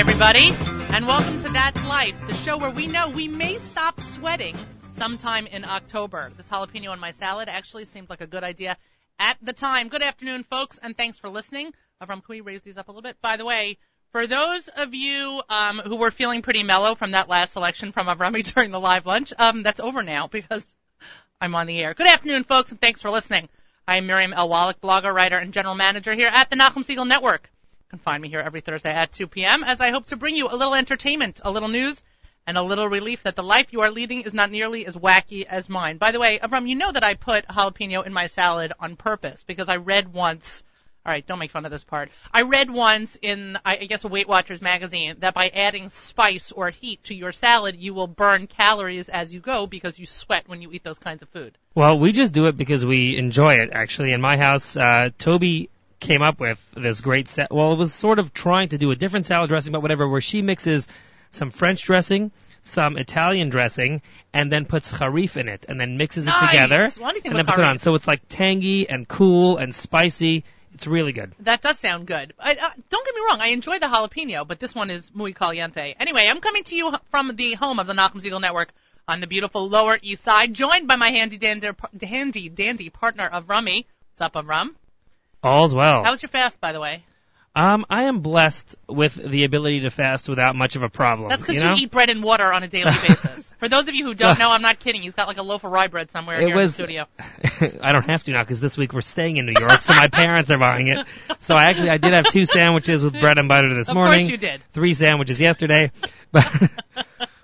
everybody, and welcome to That's Life, the show where we know we may stop sweating sometime in October. This jalapeno on my salad actually seemed like a good idea at the time. Good afternoon, folks, and thanks for listening. Avram, can we raise these up a little bit? By the way, for those of you um, who were feeling pretty mellow from that last selection from Avrami during the live lunch, um, that's over now because I'm on the air. Good afternoon, folks, and thanks for listening. I'm Miriam L. Wallach, blogger, writer, and general manager here at the Nachum Segal Network. Can find me here every Thursday at 2 p.m. as I hope to bring you a little entertainment, a little news, and a little relief that the life you are leading is not nearly as wacky as mine. By the way, Avram, you know that I put jalapeno in my salad on purpose because I read once. All right, don't make fun of this part. I read once in, I guess, a Weight Watchers magazine that by adding spice or heat to your salad, you will burn calories as you go because you sweat when you eat those kinds of food. Well, we just do it because we enjoy it. Actually, in my house, uh, Toby came up with this great set. Well, it was sort of trying to do a different salad dressing, but whatever, where she mixes some French dressing, some Italian dressing, and then puts harif in it, and then mixes it together, Well, and then puts it on. So it's like tangy and cool and spicy. It's really good. That does sound good. I, uh, don't get me wrong, I enjoy the jalapeno, but this one is muy caliente. Anyway, I'm coming to you from the home of the Nachum Segal Network on the beautiful Lower East Side, joined by my handy dandy, handy dandy partner of Rummy. What's up, Rum? All's well. How was your fast, by the way? Um, I am blessed with the ability to fast without much of a problem. That's because you you, eat bread and water on a daily basis. For those of you who don't know, I'm not kidding. He's got like a loaf of rye bread somewhere It here was- in the studio. I don't have to now because this week we're staying in New York, so my parents are buying it. So I actually I did have two sandwiches with bread and butter this Of morning. course you did. Three sandwiches yesterday, but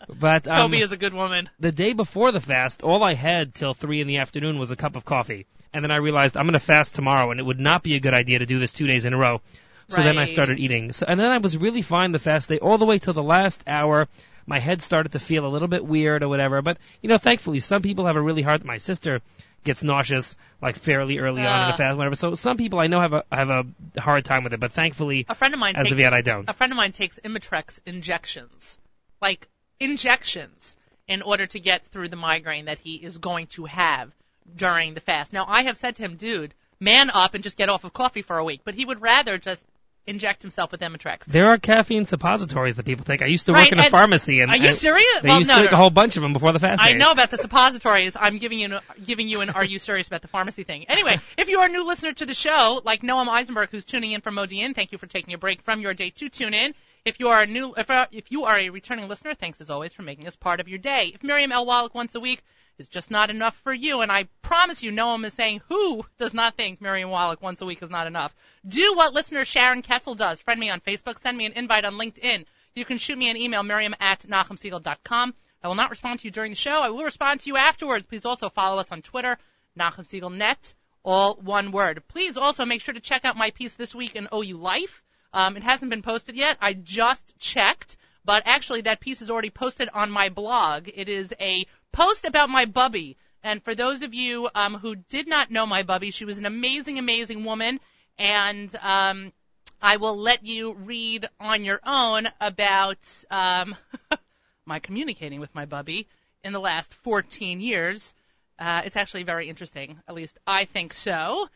but um, Toby is a good woman. the day before the fast, all I had till three in the afternoon was a cup of coffee, and then I realized I'm going to fast tomorrow, and it would not be a good idea to do this two days in a row. So then I started eating. So and then I was really fine the fast day all the way till the last hour. My head started to feel a little bit weird or whatever, but you know, thankfully, some people have a really hard. My sister gets nauseous like fairly early on in Ah. the fast, whatever. So some people I know have a have a hard time with it, but thankfully, A friend of mine as takes of yet, I don't. a friend of mine takes Imitrex injections, like injections, in order to get through the migraine that he is going to have during the fast. Now, I have said to him, dude, man up and just get off of coffee for a week, but he would rather just inject himself with Imitrex. There are caffeine suppositories that people take. I used to Right, work in a pharmacy, and Are you and serious? They Well, used no, to take no. a whole bunch of them before the fast. I know about the suppositories. I'm giving you giving you an "Are you serious about the pharmacy thing?" Anyway, if you are a new listener to the show, like Noam Eisenberg, who's tuning in from Modi'in, thank you for taking a break from your day to tune in. If you are a new, if, uh, if you are a returning listener, thanks as always for making us part of your day. If Miriam L. Wallach once a week is just not enough for you, and I promise you, Noam is saying who does not think Miriam Wallach once a week is not enough. Do what listener Sharon Kessel does. Friend me on Facebook, send me an invite on LinkedIn. You can shoot me an email, miriam at nachumsegal.com. I will not respond to you during the show. I will respond to you afterwards. Please also follow us on Twitter, Nachum Segal Net, all one word. Please also make sure to check out my piece this week in OU Life. Um, it hasn't been posted yet. I just checked, but actually that piece is already posted on my blog. It is a post about my bubby. And for those of you um, who did not know my bubby, she was an amazing, amazing woman. And um, I will let you read on your own about um, my communicating with my bubby in the last 14 years. Uh, it's actually very interesting. At least I think so.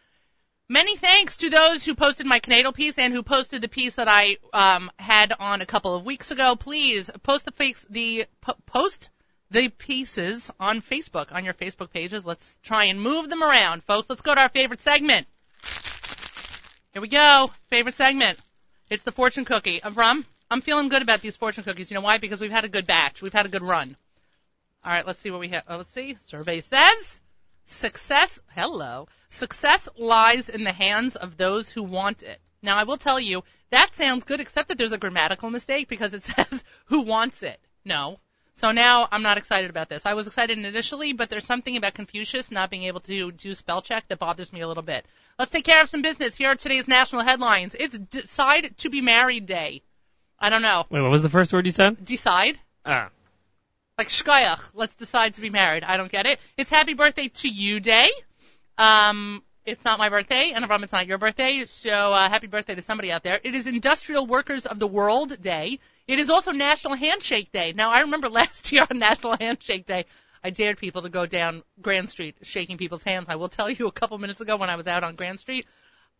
Many thanks to those who posted my Canadal piece and who posted the piece that I um, had on a couple of weeks ago. Please post the fakes, the po- post the pieces on Facebook on your Facebook pages. Let's try and move them around, folks. Let's go to our favorite segment. Here we go. Favorite segment. It's the fortune cookie rum. I'm feeling good about these fortune cookies. You know why? Because we've had a good batch. We've had a good run. All right, let's see what we have. Oh, let's see. Survey says success. Hello. Success lies in the hands of those who want it. Now, I will tell you that sounds good, except that there's a grammatical mistake because it says who wants it. No. So now I'm not excited about this. I was excited initially, but there's something about Confucius not being able to do spell check that bothers me a little bit. Let's take care of some business. Here are today's national headlines. It's Decide to be Married Day. I don't know. Wait, what was the first word you said? Decide? Ah, Like shkoyach, let's decide to be married. I don't get it. It's Happy Birthday to You Day. Um, it's not my birthday, and Avram, it's not your birthday, so uh, happy birthday to somebody out there. It is Industrial Workers of the World Day. It is also National Handshake Day. Now, I remember last year on National Handshake Day, I dared people to go down Grand Street shaking people's hands. I will tell you a couple minutes ago when I was out on Grand Street,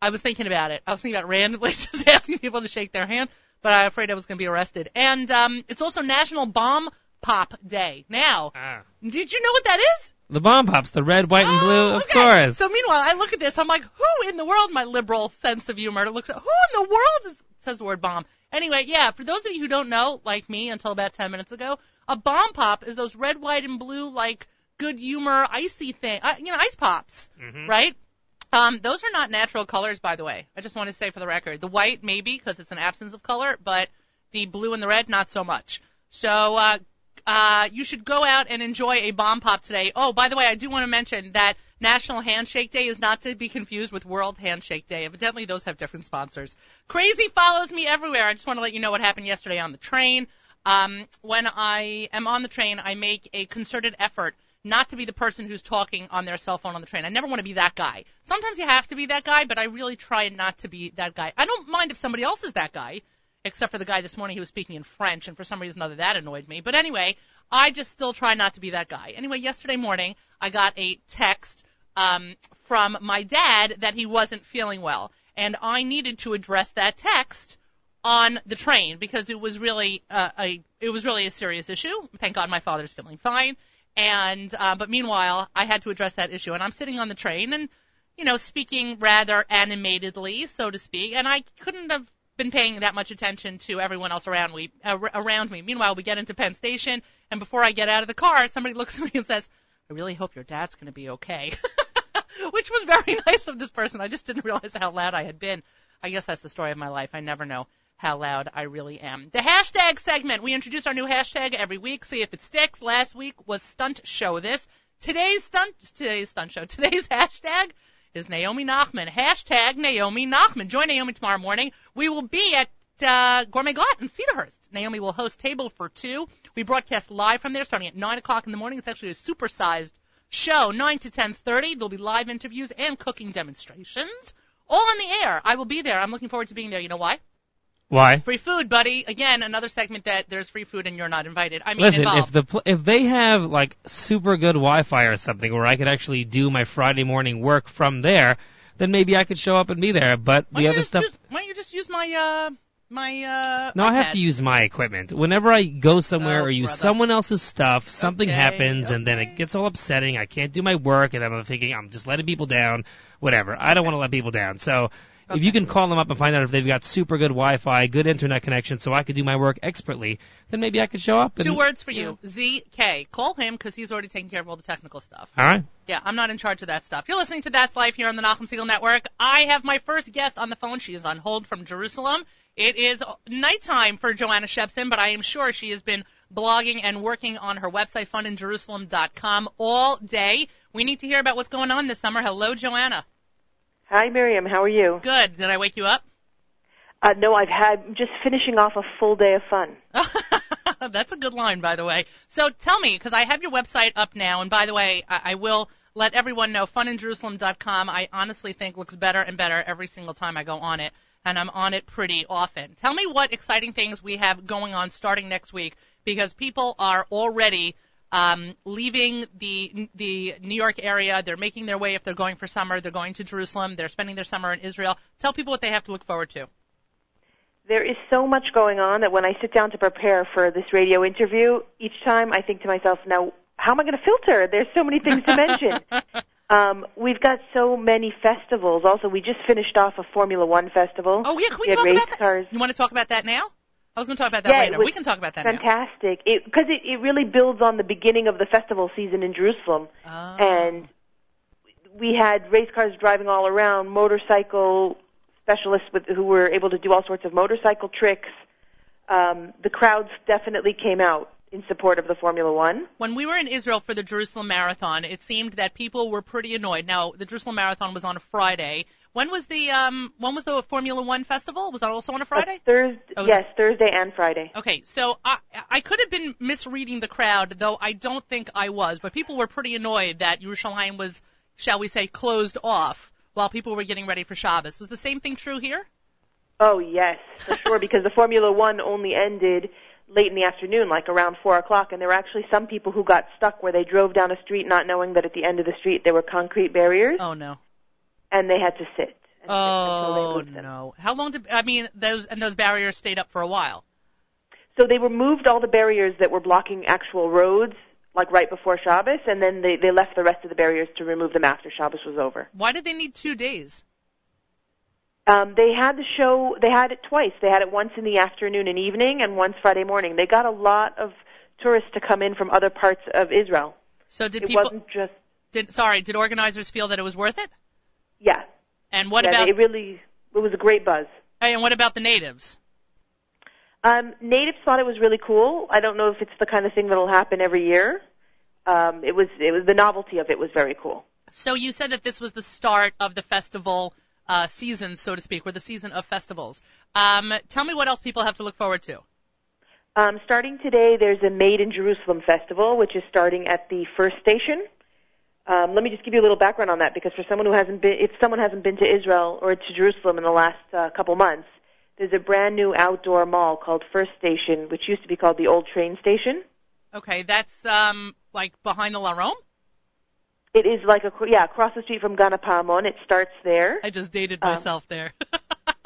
I was thinking about it. I was thinking about randomly just asking people to shake their hand, but I'm afraid I was going to be arrested. And um, it's also National Bomb Pop Day. Now, Ah. did you know what that is? The bomb pops, the red, white, and blue, Oh, of okay. course. So meanwhile, I look at this. I'm like, who in the world? My liberal sense of humor looks at who in the world is, says the word bomb. Anyway, yeah. For those of you who don't know, like me, until about 10 minutes ago, a bomb pop is those red, white, and blue like good humor icy thing. Uh, you know, ice pops, Mhm. right? Um, those are not natural colors, by the way. I just want to say for the record, the white maybe because it's an absence of color, but the blue and the red not so much. So uh, uh, you should go out and enjoy a bomb pop today. Oh, by the way, I do want to mention that National Handshake Day is not to be confused with World Handshake Day. Evidently, those have different sponsors. Crazy follows me everywhere. I just want to let you know what happened yesterday on the train. Um, when I am on the train, I make a concerted effort not to be the person who's talking on their cell phone on the train. I never want to be that guy. Sometimes you have to be that guy, but I really try not to be that guy. I don't mind if somebody else is that guy except for the guy this morning who was speaking in French, and for some reason other that annoyed me. But anyway, I just still try not to be that guy. Anyway, yesterday morning I got a text um, from my dad that he wasn't feeling well, and I needed to address that text on the train because it was really uh, a it was really a serious issue. Thank God my father's feeling fine. And uh, but meanwhile, I had to address that issue, and I'm sitting on the train and you know speaking rather animatedly, so to speak, and I couldn't have been paying that much attention to everyone else around me. Uh, around me. Meanwhile, we get into Penn Station, and before I get out of the car, somebody looks at me and says, "I really hope your dad's going to be okay," which was very nice of this person. I just didn't realize how loud I had been. I guess that's the story of my life. I never know how loud I really am. The hashtag segment. We introduce our new hashtag every week. See if it sticks. Last week was stunt show this. Today's stunt today's stunt show. Today's hashtag is Naomi Nachman. Hashtag Naomi Nachman. Join Naomi tomorrow morning. We will be at uh, Gourmet Glatt in Cedarhurst. Naomi will host Table for Two. We broadcast live from there starting at 9 o'clock in the morning. It's actually a supersized show, 9 to 10.30. There'll be live interviews and cooking demonstrations. All on the air. I will be there. I'm looking forward to being there. You know why? Why? Free food, buddy. Again, another segment that there's free food and you're not invited. I mean, Listen, involved. if the pl- if they have like super good Wi-Fi or something where I could actually do my Friday morning work from there, then maybe I could show up and be there. But why the other stuff, just- why don't you just use my uh my uh? no, I have to use my equipment. Whenever I go somewhere Oh, or use brother. someone else's stuff, something Okay, happens and then it gets all upsetting. I can't do my work and I'm thinking I'm just letting people down. Whatever. I don't want to let people down. So. If you can call them up and find out if they've got super good Wi-Fi, good internet connection, so I could do my work expertly, then maybe I could show up. And, Two words for you. ZK. Call him because he's already taking care of all the technical stuff. All right. Yeah, I'm not in charge of that stuff. You're listening to That's Life here on the Nachum Segal Network. I have my first guest on the phone. She is on hold from Jerusalem. It is nighttime for Joanna Shepson, but I am sure she has been blogging and working on her website, funinjerusalem.com, all day. We need to hear about what's going on this summer. Hello, Joanna. Hi, Miriam. How are you? Good. Did I wake you up? Uh, no, I've had just finishing off a full day of fun. That's a good line, by the way. So tell me, because I have your website up now, and by the way, I, I will let everyone know funinjerusalem.com. I honestly think looks better and better every single time I go on it, and I'm on it pretty often. Tell me what exciting things we have going on starting next week, because people are already um, leaving the the New York area. They're making their way if they're going for summer. They're going to Jerusalem. They're spending their summer in Israel. Tell people what they have to look forward to. There is so much going on that when I sit down to prepare for this radio interview, each time I think to myself, now, how am I going to filter? There's so many things to mention. Um, we've got so many festivals. Also, we just finished off a Formula One festival. Oh yeah, can we, We talk about that? cars. You want to talk about that now? I was going to talk about that Yeah, it later. We can talk about that now. Fantastic. Because it, it, really builds on the beginning of the festival season in Jerusalem. Oh. and we had race cars driving all around, motorcycle specialists with, who were able to do all sorts of motorcycle tricks. Um, the crowds definitely came out in support of the Formula One. when we were in Israel for the Jerusalem Marathon, it seemed that people were pretty annoyed. Now, the Jerusalem Marathon was on a Friday. When was the um when was the Formula One festival? Was that also on a Friday? Thursday, Oh, yes, Thursday and Friday. Okay, so I I could have been misreading the crowd, though I don't think I was. But people were pretty annoyed that Yerushalayim was, shall we say, closed off while people were getting ready for Shabbos. Was the same thing true here? Oh yes, for sure, because the Formula One only ended late in the afternoon, like around four o'clock, and there were actually some people who got stuck where they drove down a street not knowing that at the end of the street there were concrete barriers, Oh no. and they had to sit. and- until they Oh them. no! How long did I mean those and those barriers stayed up for a while? So they removed all the barriers that were blocking actual roads, like right before Shabbos, and then they, they left the rest of the barriers to remove them after Shabbos was over. Why did they need two days? Um, they had the show. They had it twice. They had it once in the afternoon and evening, and once Friday morning. They got a lot of tourists to come in from other parts of Israel. So did it people? wasn't just Did sorry? Did organizers feel that it was worth it? yeah. And what yeah, about it really it was a great buzz. and what about the natives? Um, natives thought it was really cool. I don't know if it's the kind of thing that'll happen every year. Um, it was it was the novelty of it was very cool. So you said that this was the start of the festival uh, season, so to speak, or the season of festivals. Um, tell me what else people have to look forward to. Um, starting today, there's a Made in Jerusalem festival, which is starting at the first station. Um, let me just give you a little background on that, because for someone who hasn't been, if someone hasn't been to Israel or to Jerusalem in the last uh, couple months, there's a brand new outdoor mall called First Station, which used to be called the Old Train Station. Okay, that's um, like behind the Laromme. It is like a yeah across the street from Gan Ha'Pa'amon. It starts there. I just dated Um, myself there.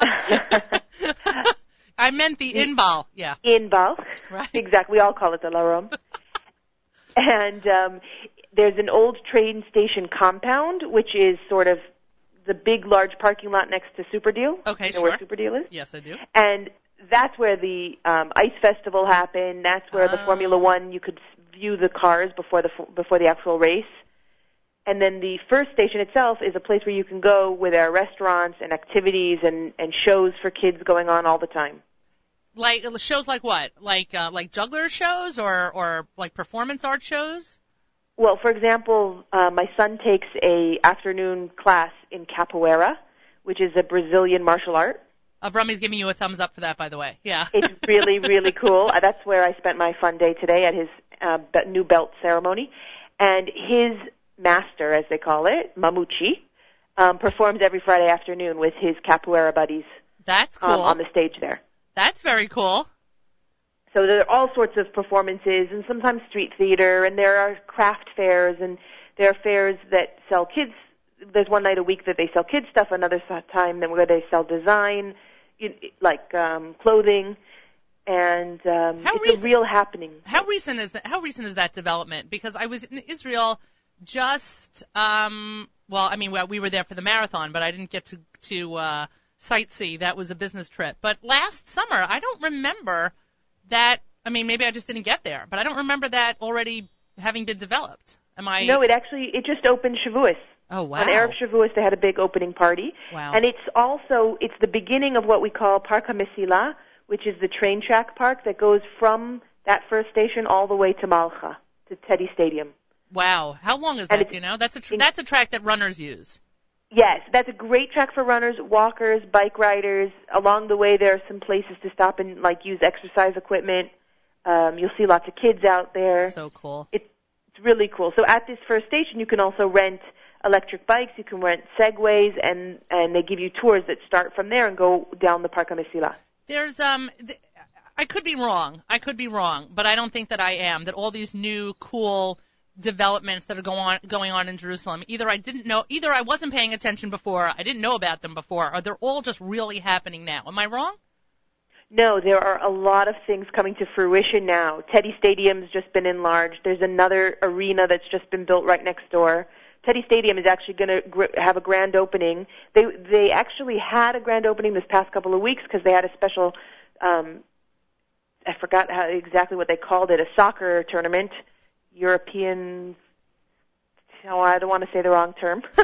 I meant the Inbal. Yeah. in Balch. Right. Exactly. We all call it the Laromme. and um, there's an old train station compound, which is sort of the big, large parking lot next to Super Deal. Okay, you know where sure. Super Deal is? Yes, I do. And that's where the um, ice festival happened. That's where the Ah. Formula One you could view the cars before the before the actual race. And then the first station itself is a place where you can go where there are restaurants and activities and, and shows for kids going on all the time. Like shows like what? Like uh, like juggler shows or or like performance art shows? Well, for example, uh, my son takes a afternoon class in capoeira, which is a Brazilian martial art. Uh, Rummy's giving you a thumbs up for that, by the way. Yeah. It's really, really cool. Uh, That's where I spent my fun day today at his uh, new belt ceremony. And his master, as they call it, Mamuchi, um, performs every Friday afternoon with his capoeira buddies That's cool. um, on the stage there. That's very cool. So there are all sorts of performances and sometimes street theater and there are craft fairs and there are fairs that sell kids. There's one night a week that they sell kids stuff, another time then where they sell design, you, like um, clothing, and um, How it's recent- a real happening. How recent is that? How recent is that development? Because I was in Israel just um well, I mean, well, we were there for the marathon, but I didn't get to to uh sightsee. That was a business trip. But last summer, I don't remember that. I mean, maybe I just didn't get there, but I don't remember that already having been developed. Am I? No, it actually it just opened Shavuos. oh wow. On Erev Shavuos, they had a big opening party, wow. and it's also it's the beginning of what we call Park HaMesila, which is the train track park that goes from that first station all the way to Malcha to Teddy Stadium. Wow. How long is And that? you know? That's a tr- that's a track that runners use. Yes, that's a great track for runners, walkers, bike riders. Along the way, there are some places to stop and like use exercise equipment. Um, you'll see lots of kids out there. So cool. It's really cool. So at this first station, you can also rent electric bikes. You can rent segways, and and they give you tours that start from there and go down the Park Mesila. There's um th- I could be wrong. I could be wrong, but I don't think that I am. That all these new cool developments that are going on going on in Jerusalem, either I didn't know, either I wasn't paying attention before, I didn't know about them before, or they're all just really happening now. Am I wrong? No, there are a lot of things coming to fruition now. Teddy Stadium's just been enlarged. There's another arena that's just been built right next door. Teddy Stadium is actually going to gr- have a grand opening. They they actually had a grand opening this past couple of weeks because they had a special. Um, I forgot how exactly what they called it. A soccer tournament, European. Oh, I don't want to say the wrong term.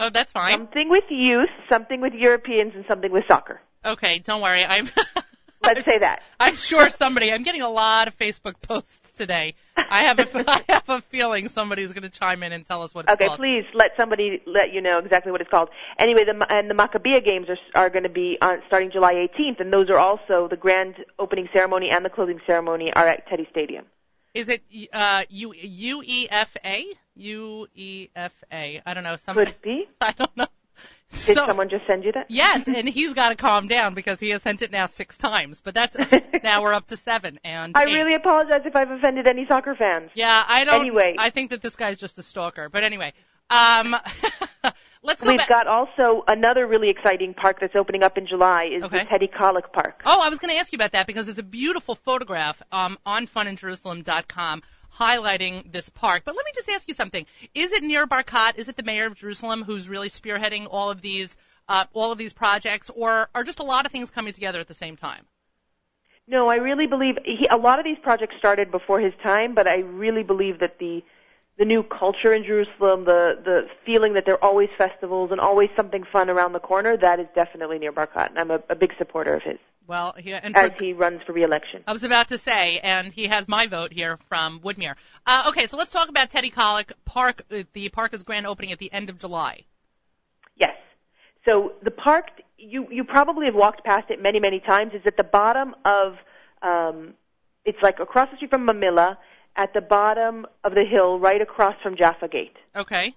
oh, that's fine. something with youth, something with Europeans, and something with soccer. Okay, don't worry. I'm Let's say that. I'm sure somebody. I'm getting a lot of Facebook posts today. I have a I have a feeling somebody's going to chime in and tell us what it's Okay, called. please let somebody let you know exactly what it's called. Anyway, the and the Maccabiah games are are going to be on starting July 18th, and those are also the grand opening ceremony and the closing ceremony are at Teddy Stadium. Is it uh U U E F A U E F A? I don't know. Some Could be. I don't know. Did So- someone just send you that? Yes, and he's got to calm down because he has sent it now six times. But that's now we're up to seven and I eight. really apologize if I've offended any soccer fans. Yeah, I don't. Anyway. I think that this guy's just a stalker. But anyway, um, let's go We've back. got also another really exciting park that's opening up in July is Okay. the Teddy Kollek Park. Oh, I was going to ask you about that because there's a beautiful photograph um, on funinjerusalem.com highlighting this park. But let me just ask you something: Is it Nir Barkat? Is it the mayor of Jerusalem who's really spearheading all of these uh, all of these projects, or are just a lot of things coming together at the same time? No, I really believe he, a lot of these projects started before his time, but I really believe that the the new culture in Jerusalem, the the feeling that there are always festivals and always something fun around the corner, that is definitely Nir Barkat, and I'm a, a big supporter of his Well, he, and for, as he runs for re-election. I was about to say, and he has my vote here from Woodmere. Uh, okay, so let's talk about Teddy Kollek Park. Uh, the park is grand opening at the end of July. Yes. So the park, you you probably have walked past it many many times. Is at the bottom of, um, it's like across the street from Mamilla, at the bottom of the hill, right across from Jaffa Gate. Okay.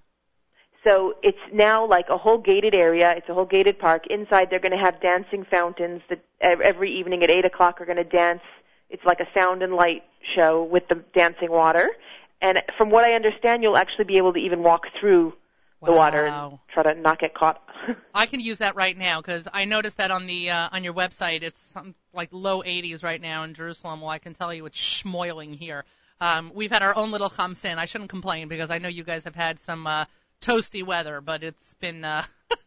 So it's now like a whole gated area. It's a whole gated park. Inside, they're going to have dancing fountains that every evening at eight o'clock are going to dance. It's like a sound and light show with the dancing water. And from what I understand, you'll actually be able to even walk through the water and try to not get caught. I can use that right now because I noticed that on the uh, on your website it's some, like low 80s right now in Jerusalem. Well, I can tell you it's schmoiling here. Um, we've had our own little Khamsin. I shouldn't complain because I know you guys have had some uh, toasty weather, but it's been uh,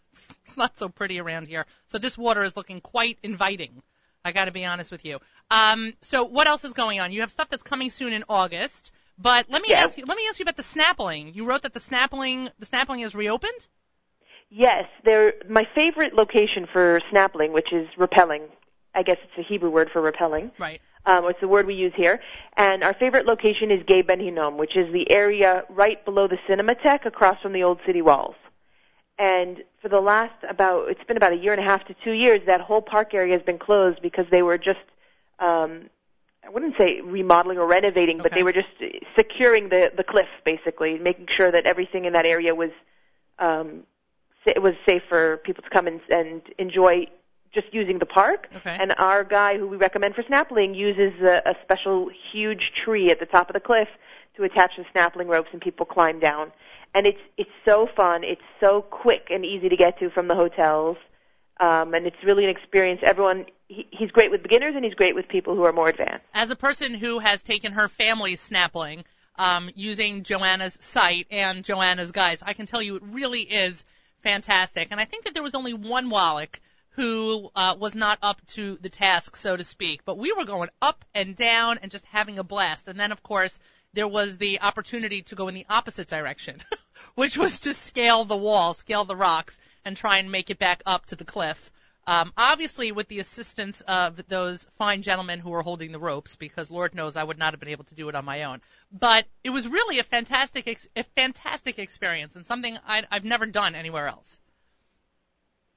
it's not so pretty around here. So this water is looking quite inviting. I got to be honest with you. Um, so what else is going on? You have stuff that's coming soon in August. But let me Yeah. ask you. Let me ask you about the Snappling. You wrote that the Snappling the Snappling is reopened. Yes, they're my favorite location for snappling, which is repelling. I guess it's a Hebrew word for repelling. Right. Um, it's the word we use here. And our favorite location is Gei Ben Hinnom, which is the area right below the Cinematheque across from the old city walls. And for the last about, it's been about a year and a half to two years, that whole park area has been closed because they were just, um, I wouldn't say remodeling or renovating, but they were just securing the, the cliff, basically, making sure that everything in that area was, um, it was safe for people to come and, and enjoy just using the park. Okay. And our guy who we recommend for snappling uses a, a special huge tree at the top of the cliff to attach the snappling ropes and people climb down. And it's it's so fun. It's so quick and easy to get to from the hotels. Um, and it's really an experience. Everyone, he, he's great with beginners and he's great with people who are more advanced. as a person who has taken her family's snappling um, using Joanna's site and Joanna's guys, I can tell you it really is fantastic. And I think that there was only one Wallach who uh, was not up to the task, so to speak. But we were going up and down and just having a blast. And then, of course, there was the opportunity to go in the opposite direction, which was to scale the wall, scale the rocks, and try and make it back up to the cliff. Um, obviously, with the assistance of those fine gentlemen who were holding the ropes, because Lord knows I would not have been able to do it on my own. But it was really a fantastic, ex- a fantastic experience, and something I'd, I've never done anywhere else.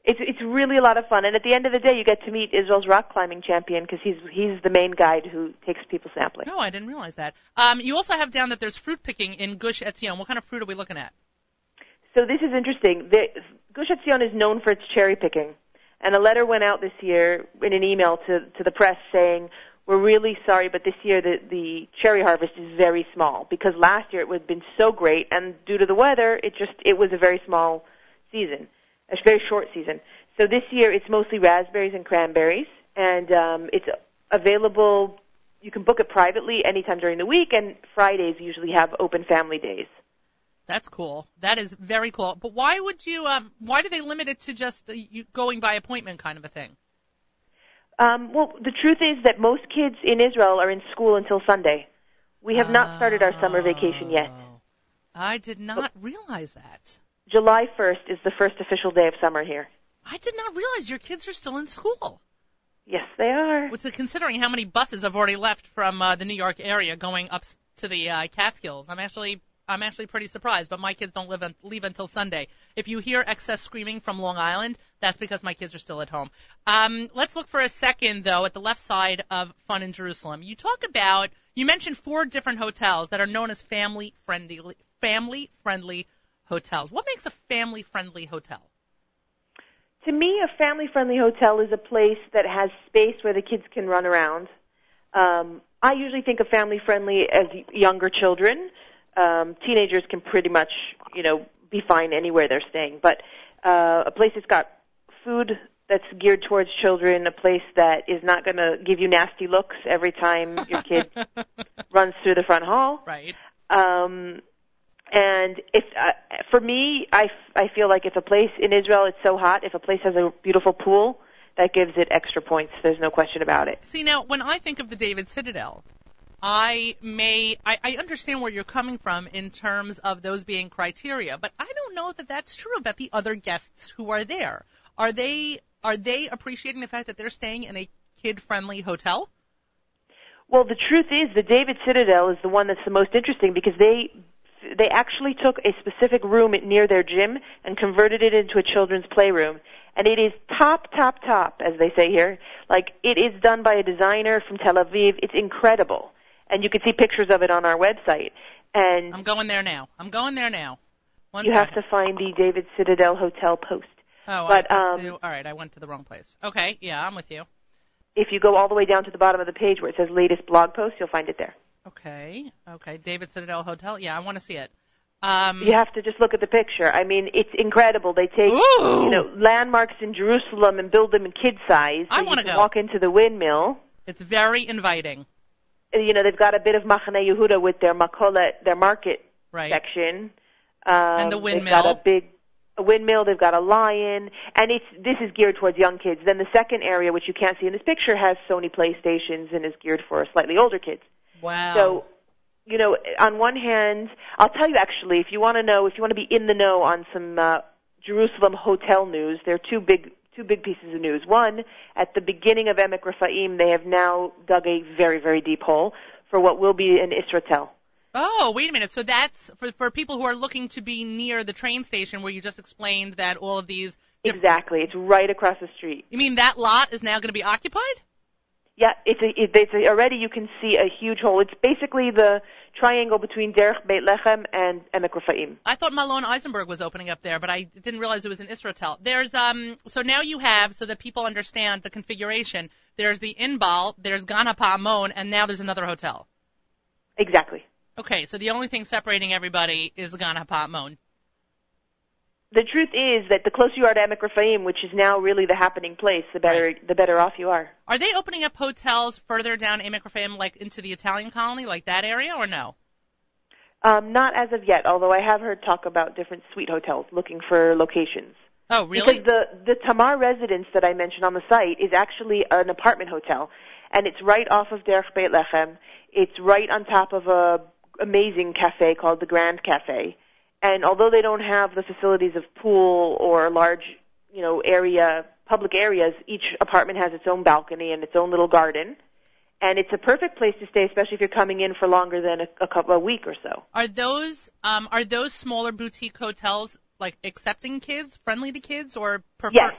It's it's really a lot of fun. And at the end of the day, you get to meet Israel's rock climbing champion because he's he's the main guide who takes people snappling. No, I didn't realize that. Um, you also have down that there's fruit picking in Gush Etzion. What kind of fruit are we looking at? So this is interesting. The, Gush Etzion is known for its cherry picking, and a letter went out this year in an email to to the press saying we're really sorry, but this year the the cherry harvest is very small because last year it had been so great, and due to the weather, it just it was a very small season, a very short season. So this year it's mostly raspberries and cranberries, and um, it's available. You can book it privately anytime during the week, and Fridays usually have open family days. That's cool. That is very cool. But why would you? Um, why do they limit it to just uh, you going by appointment kind of a thing? Um, well, the truth is that most kids in Israel are in school until Sunday. We have not started our summer vacation yet. Oh. I did not realize that. July 1st is the first official day of summer here. I did not realize your kids are still in school. Yes, they are. What's considering how many buses have already left from uh, the New York area going up to the uh, Catskills? I'm actually I'm actually pretty surprised. But my kids don't live un- leave until Sunday. If you hear excess screaming from Long Island, that's because my kids are still at home. Um, let's look for a second though at the left side of Fun in Jerusalem. You talk about you mentioned four different hotels that are known as family friendly family friendly hotels. What makes a family friendly hotel? To me, a family-friendly hotel is a place that has space where the kids can run around. Um, I usually think of family-friendly as younger children. Um, teenagers can pretty much, you know, be fine anywhere they're staying. But uh, a place that's got food that's geared towards children, a place that is not going to give you nasty looks every time your kid runs through the front hall. Right. Um, and if uh, for me, I, f- I feel like if a place in Israel it's so hot, if a place has a beautiful pool, that gives it extra points. There's no question about it. See now, when I think of the David Citadel, I may I, I understand where you're coming from in terms of those being criteria, but I don't know that that's true about the other guests who are there. Are they are they appreciating the fact that they're staying in a kid-friendly hotel? Well, the truth is, the David Citadel is the one that's the most interesting because they they actually took a specific room near their gym and converted it into a children's playroom. And it is top, top, top, as they say here. Like, it is done by a designer from Tel Aviv. It's incredible. And you can see pictures of it on our website. And I'm going there now. I'm going there now. One you second. have to find the David Citadel Hotel post. Oh, but, I um, to. All right, I went to the wrong place. Okay, yeah, I'm with you. If you go all the way down to the bottom of the page where it says latest blog post, you'll find it there. Okay, okay, David Citadel Hotel. Yeah, I want to see it. Um, You have to just look at the picture. I mean, it's incredible. They take Ooh. you know landmarks in Jerusalem and build them in kid size. I so you wanna go. walk into the windmill. It's very inviting, You know, they've got a bit of Machane Yehuda with their makolet, their market right? section. Um, the windmill. They've got a big a windmill. They've got a lion, and it's this is geared towards young kids. Then the second area, which you can't see in this picture, has Sony PlayStations and is geared for slightly older kids. Wow. So, you know, on one hand, I'll tell you actually, if you want to know, if you want to be in the know on some uh, Jerusalem hotel news, there are two big two big pieces of news. One, at the beginning of Emek Rephaim, they have now dug a very very deep hole for what will be an Israel. Oh, wait a minute. So that's for for people who are looking to be near the train station where you just explained that all of these. diff- Exactly, it's right across the street. You mean that lot is now going to be occupied? Yeah, it's a, it, it's a, already you can see a huge hole. It's basically the triangle between Derech Beit Lechem and Emek Rephaim. I thought Malone Eisenberg was opening up there, but I didn't realize it was in Israel. There's um. So now you have so that people understand the configuration. There's the Inbal, there's Gan Ha'Pa'amon, and now there's another hotel. Exactly. Okay, so the only thing separating everybody is Gan Ha'Pa'amon. The truth is that the closer you are to Emek Rephaim, which is now really the happening place, the better the better off you are. Are they opening up hotels further down Emek Rephaim, like into the Italian colony, like that area, or no? Um, not as of yet, although I have heard talk about different suite hotels looking for locations. Oh, really? Because the the Tamar residence that I mentioned on the site is actually an apartment hotel, and it's right off of Derech Beit Lechem. It's right on top of a amazing cafe called the Grand Cafe. And although they don't have the facilities of pool or large, you know, area public areas, each apartment has its own balcony and its own little garden. And it's a perfect place to stay, especially if you're coming in for longer than a, a couple a week or so. Are those um are those smaller boutique hotels like accepting kids, friendly to kids, or prefer? Yes.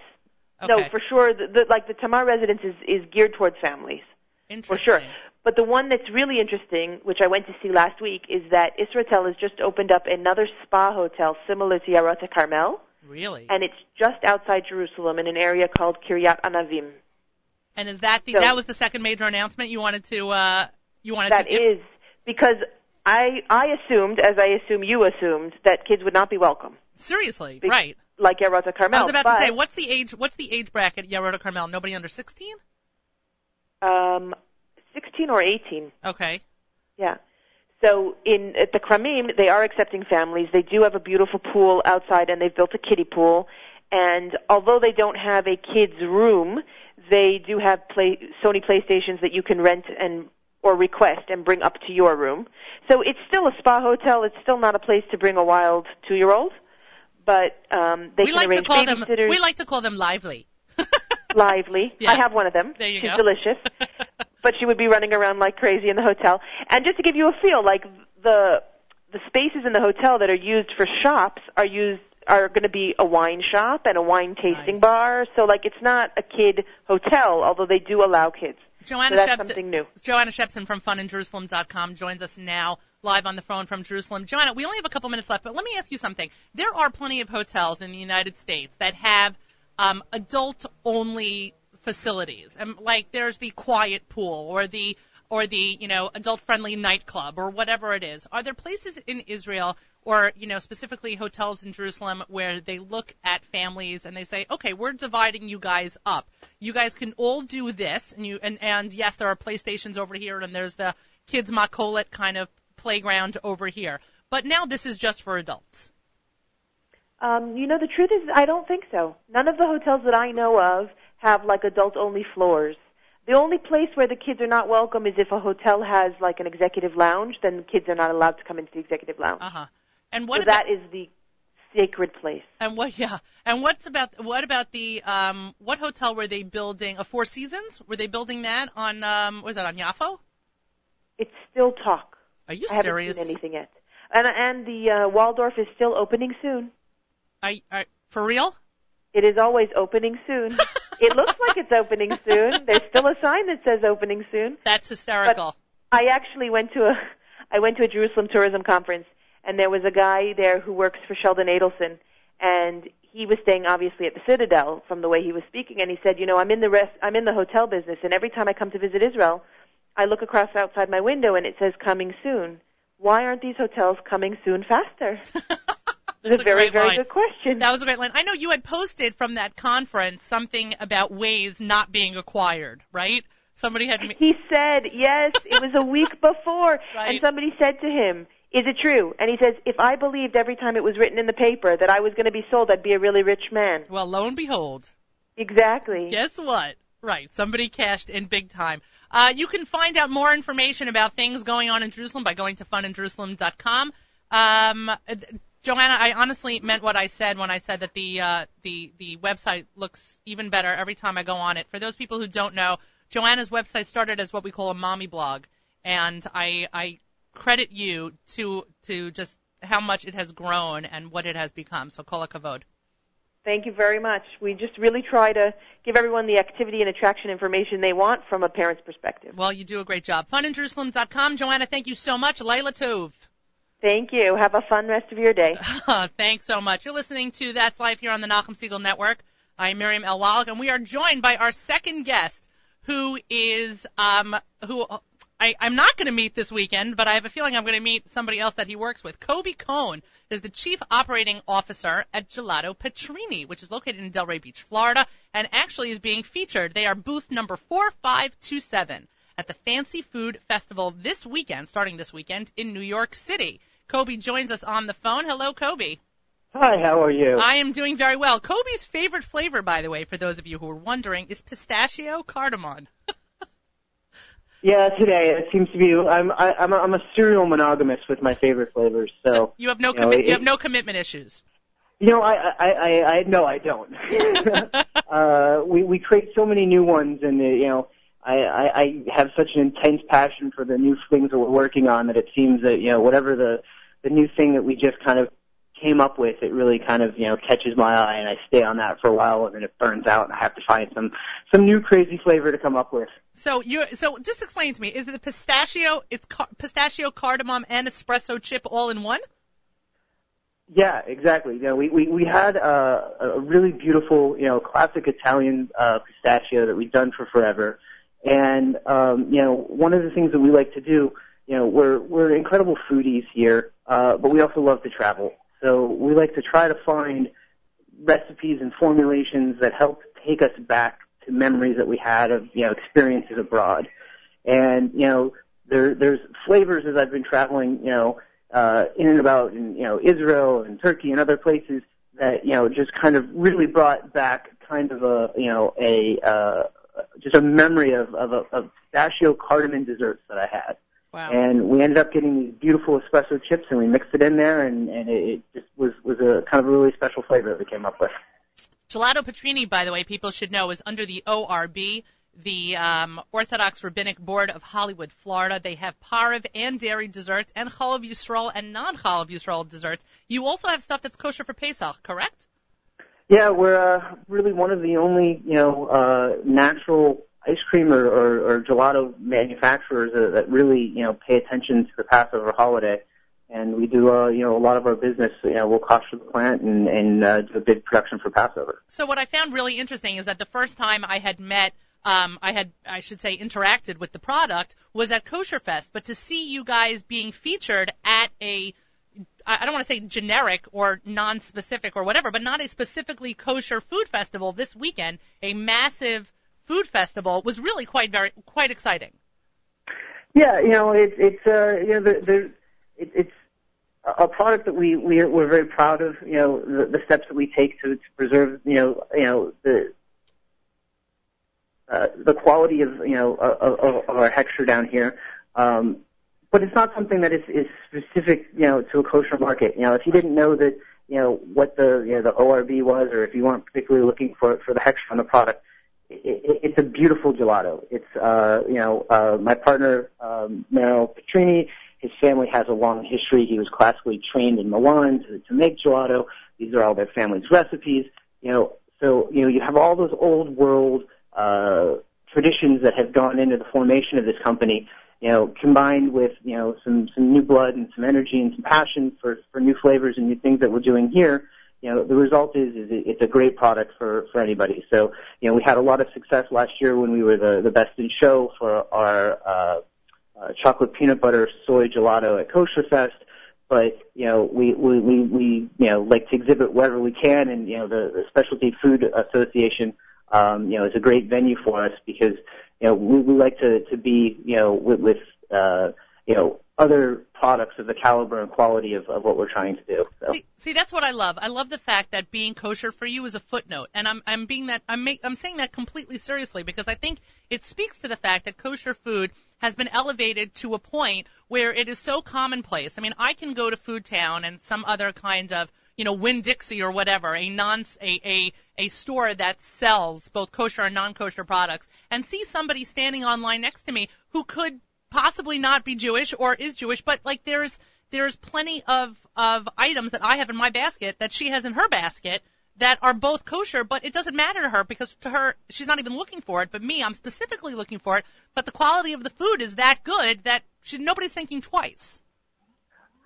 Okay. No, for sure. The, the, like the Tamar residence is, is geared towards families. Interesting. For sure. But the one that's really interesting, which I went to see last week, is that Israel has just opened up another spa hotel similar to Yarata Carmel, Really? and it's just outside Jerusalem in an area called Kiryat Anavim. And is that the So- that was the second major announcement you wanted to uh you wanted That to is because I I assumed, as I assume you assumed, that kids would not be welcome, seriously Be- right? like Yarata Carmel. I was about but, to say what's the age what's the age bracket Yarota Carmel? Nobody under 16? um, 16 or 18. Okay. Yeah. So in at the Kramim, they are accepting families. They do have a beautiful pool outside, and they've built a kiddie pool. And although they don't have a kids' room, they do have play, Sony PlayStations that you can rent and or request and bring up to your room. So it's still a spa hotel. It's still not a place to bring a wild two-year-old, but um, they we can like to arrange call them we like to call them lively. lively. Yeah. I have one of them. There you She's go. delicious. but she would be running around like crazy in the hotel. And just to give you a feel, like the the spaces in the hotel that are used for shops are used are going to be a wine shop and a wine tasting Nice. bar. So like it's not a kid hotel, although they do allow kids. Joanna so that's Shepson, something new. Joanna Shepson from FunInJerusalem.com joins us now live on the phone from Jerusalem. Joanna, we only have a couple minutes left, but let me ask you something. There are plenty of hotels in the United States that have um, adult-only facilities, and like there's the quiet pool or the or the you know adult-friendly nightclub or whatever it is. Are there places in Israel or you know specifically hotels in Jerusalem where they look at families and they say, okay, we're dividing you guys up. You guys can all do this, and you and and yes, there are PlayStations over here, and there's the kids makolet kind of playground over here. But now this is just for adults. Um, you know, the truth is, I don't think so. None of the hotels that I know of have like adult-only floors. The only place where the kids are not welcome is if a hotel has like an executive lounge. Then the kids are not allowed to come into the executive lounge. Uh huh. And what so about that is the sacred place. and what yeah and what's about what about the um what hotel were they building? A Four Seasons? Were they building that on um was that on Yafo? It's still talk. Are you I haven't serious? seen anything yet. And and the uh, Waldorf is still opening soon. Are, are, for real? It is always opening soon. it looks like it's opening soon. There's still a sign that says opening soon. That's hysterical. I actually went to a I went to a Jerusalem tourism conference and there was a guy there who works for Sheldon Adelson and he was staying obviously at the Citadel from the way he was speaking and he said, "You know, I'm in the rest I'm in the hotel business and every time I come to visit Israel, I look across outside my window and it says coming soon. Why aren't these hotels coming soon faster?" That's a very very line. good question. That was a great line. I know you had posted from that conference something about Waze not being acquired, right? Somebody had me. He said, yes, it was a week before. Right. And somebody said to him, is it true? And he says, if I believed every time it was written in the paper that I was going to be sold, I'd be a really rich man. Well, lo and behold, Exactly. guess what? Right, somebody cashed in big time. Uh, you can find out more information about things going on in Jerusalem by going to funinjerusalem.com. Um, Joanna, I honestly meant what I said when I said that the uh, the the website looks even better every time I go on it. For those people who don't know, Joanna's website started as what we call a mommy blog, and I I credit you to to just how much it has grown and what it has become. So kol hakavod. Thank you very much. We just really try to give everyone the activity and attraction information they want from a parent's perspective. Well, you do a great job. Funinjerusalem.com. Joanna, thank you so much. Layla Tov. Thank you. Have a fun rest of your day. Thanks so much. You're listening to That's Life here on the Nachum Segal Network. I'm Miriam L. Wallach, and we are joined by our second guest, who is um, who I, I'm not going to meet this weekend, but I have a feeling I'm going to meet somebody else that he works with. Kobe Cohn is the Chief Operating Officer at Gelato Petrini, which is located in Delray Beach, Florida, and actually is being featured. They are booth number 4527 at the Fancy Food Festival this weekend, starting this weekend in New York City. Kobe joins us on the phone. Hello, Kobe. Hi, how are you? I am doing very well. Kobe's favorite flavor, by the way, for those of you who are wondering, is pistachio cardamom. yeah, today it seems to be. I'm I, I'm a, I'm a serial monogamist with my favorite flavors. So, you have no you know, commi- it- you have no commitment issues. you know, I I I, I no, I don't. uh, we we create so many new ones, and uh, you know, I, I I have such an intense passion for the new things that we're working on that it seems that you know whatever the the new thing that we just kind of came up with, it really kind of you know catches my eye, and I stay on that for a while, and then it burns out, and I have to find some some new crazy flavor to come up with. So you so just explain to me, is it the pistachio? It's ca- pistachio, cardamom, and espresso chip all in one? Yeah, exactly. You know, we we we had uh, a really beautiful, you know, classic Italian uh, pistachio that we've done for forever, and um, you know, one of the things that we like to do, you know, we're we're incredible foodies here, uh, but we also love to travel. So we like to try to find recipes and formulations that help take us back to memories that we had of you know experiences abroad, and you know, there there's flavors as I've been traveling, you know uh, in and about in you know Israel and Turkey and other places that you know just kind of really brought back kind of a you know a uh, just a memory of of, a, of pistachio cardamom desserts that I had. Wow. And we ended up getting these beautiful espresso chips, and we mixed it in there, and, and it, just was was a kind of a really special flavor that we came up with. Gelato Petrini, by the way, people should know, is under the ORB, the um, Orthodox Rabbinic Board of Hollywood, Florida. They have pareve and dairy desserts and chalav yisrael and non-chalav yisrael desserts. You also have stuff that's kosher for Pesach, correct? Yeah, we're uh, really one of the only you know uh, natural ice cream or, or, or gelato manufacturers that, that really you know pay attention to the Passover holiday. And we do, uh, you know, a lot of our business, you know, we'll cost the plant and, and uh, do a big production for Passover. So what I found really interesting is that the first time I had met, um, I had, I should say, interacted with the product was at Kosher Fest. But to see you guys being featured at a I don't want to say generic or non-specific or whatever, but not a specifically kosher food festival this weekend, a massive food festival was really quite very quite exciting. Yeah, you know, it's it's uh, you know, the, the it, it's a product that we we're, we're very proud of. You know, the, the steps that we take to, to preserve, you know, you know the uh, the quality of you know of, of, our hechsher down here. Um, but it's not something that is, is specific, you know, to a kosher market. You know, if you didn't know that, you know, what the you know the ORB was, or if you weren't particularly looking for for the hex on the product, it, it's a beautiful gelato. It's uh, you know, uh, my partner um, Mario Petrini. His family has a long history. He was classically trained in Milan to, to make gelato. These are all their family's recipes. You know, so you know you have all those old world uh, traditions that have gone into the formation of this company, you know, combined with you know some some new blood and some energy and some passion for for new flavors and new things that we're doing here. You know, the result is is it's a great product for for anybody. So you know, we had a lot of success last year when we were the the best in show for our uh, uh, chocolate peanut butter soy gelato at Kosher Fest. But you know, we we we, we you know like to exhibit wherever we can, and you know, the, the Specialty Food Association um, you know, is a great venue for us because, you know, we, we like to, to be, you know, with, with uh, you know, other products of the caliber and quality of, of what we're trying to do. So. See, see, that's what I love. I love the fact that being kosher for you is a footnote, and I'm I'm being that I'm make, I'm saying that completely seriously because I think it speaks to the fact that kosher food has been elevated to a point where it is so commonplace. I mean, I can go to Food Town and some other kinds of you know, Winn Dixie or whatever, a non a, a a store that sells both kosher and non-kosher products, and see somebody standing online next to me who could possibly not be Jewish or is Jewish, but like there's there's plenty of of items that I have in my basket that she has in her basket that are both kosher, but it doesn't matter to her because to her she's not even looking for it. But me, I'm specifically looking for it. But the quality of the food is that good that she, nobody's thinking twice.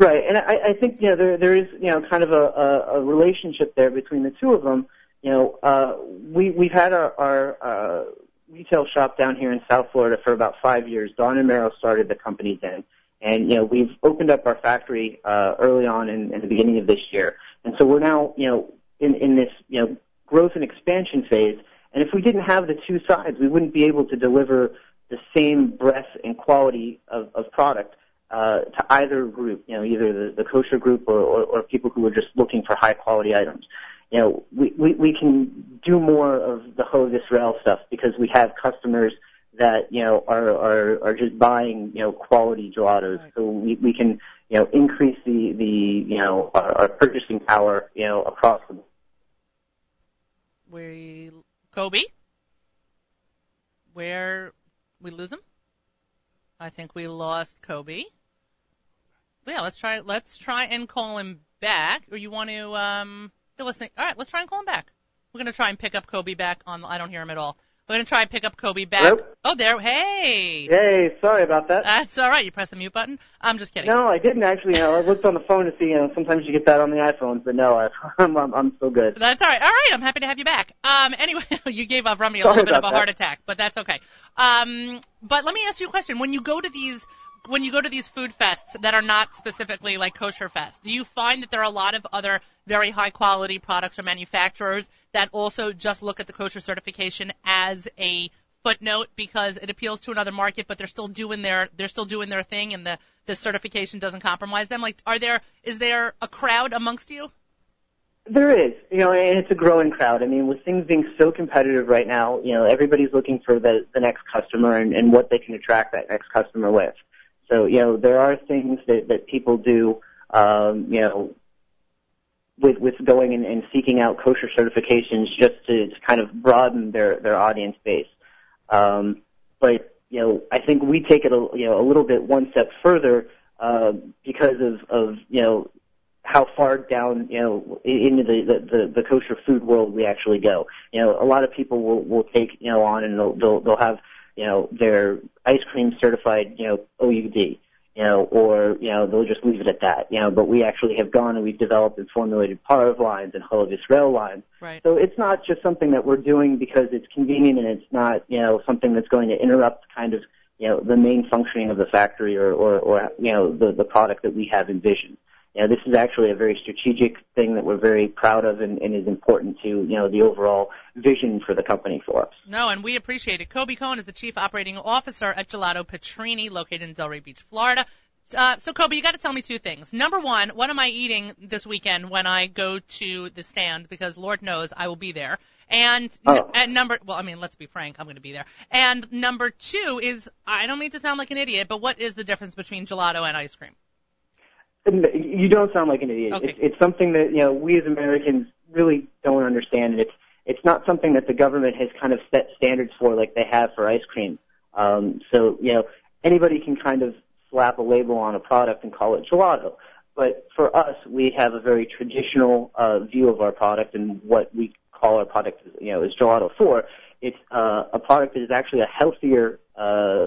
Right, and I, I think you know there there is you know kind of a, a, a relationship there between the two of them. You know, uh, we we've had our, our uh, retail shop down here in South Florida for about five years. Don and Merrill started the company then, and you know we've opened up our factory uh, early on in, in the beginning of this year, and so we're now you know in in this you know growth and expansion phase. And if we didn't have the two sides, we wouldn't be able to deliver the same breadth and quality of, of product uh, to either group, you know, either the, the kosher group or, or, or people who are just looking for high quality items. You know, we, we, we can do more of the Chol Israel stuff because we have customers that, you know, are, are, are just buying, you know, quality gelatos. Right. So we, we can, you know, increase the, the, you know, our, our purchasing power, you know, across the We, Kobe? Where, we lose him? I think we lost Kobe yeah, let's try let's try and call him back. Or you want to um you're listening. All right, let's try and call him back. We're gonna try and pick up Kobe back on. I don't hear him at all. We're gonna try and pick up Kobe back. Hello? Oh, there. Hey. Hey, sorry about that. That's all right. You press the mute button. I'm just kidding. No, I didn't actually. You know, I looked on the phone to see. You know, sometimes you get that on the iPhones, but no, I, I'm I'm, I'm still good. That's all right. All right, I'm happy to have you back. Um, anyway, you gave Avrami a Sorry little bit of a about heart attack, but that's okay. Um, but let me ask you a question. When you go to these when you go to these food fests that are not specifically like kosher fest, do you find that there are a lot of other very high quality products or manufacturers that also just look at the kosher certification as a footnote because it appeals to another market, but they're still doing their they're still doing their thing, and the the certification doesn't compromise them? Like, are there is there a crowd amongst you? There is, you know, and it's a growing crowd. I mean, with things being so competitive right now, you know, everybody's looking for the the next customer and, and what they can attract that next customer with. So, you know, there are things that, that people do, um, you know, with, with going and, and seeking out kosher certifications just to, kind of broaden their, their audience base. Um, but, you know, I think we take it a, you know, a little bit one step further, uh, because of, of, you know, how far down, you know, into the, the, the, the kosher food world we actually go. You know, a lot of people will, will take, you know, on and they'll, they'll, they'll have, you know, their ice cream certified, you know, OUD, you know, or, you know, they'll just leave it at that, you know, but we actually have gone and we've developed and formulated Parve lines and Chol Israel lines. Right. So it's not just something that we're doing because it's convenient and it's not, you know, something that's going to interrupt kind of, you know, the main functioning of the factory or, or, or you know, the, the product that we have envisioned. You know, this is actually a very strategic thing that we're very proud of and, and is important to, you know, the overall vision for the company for us. No, and we appreciate it. Kobe Cohen is the Chief Operating Officer at Gelato Petrini, located in Delray Beach, Florida. Uh, so Kobe, you got to tell me two things. Number one, what am I eating this weekend when I go to the stand? Because Lord knows I will be there. And, Oh. and number, well, I mean, let's be frank, I'm going to be there. And number two is, I don't mean to sound like an idiot, but what is the difference between gelato and ice cream? You don't sound like an idiot. Okay. It's, it's something that you know we as Americans really don't understand, and it's it's not something that the government has kind of set standards for like they have for ice cream. Um, so you know anybody can kind of slap a label on a product and call it gelato. But for us, we have a very traditional uh, view of our product and what we call our product, you know, is gelato for. It's uh, a product that is actually a healthier uh,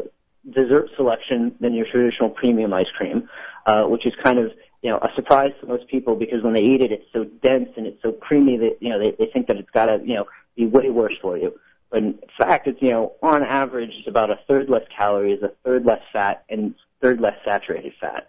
dessert selection than your traditional premium ice cream, uh, which is kind of you know a surprise to most people because when they eat it, it's so dense and it's so creamy that you know they, they think that it's got to you know be way worse for you. But in fact, it's you know on average it's about a third less calories, a third less fat, and third less saturated fat.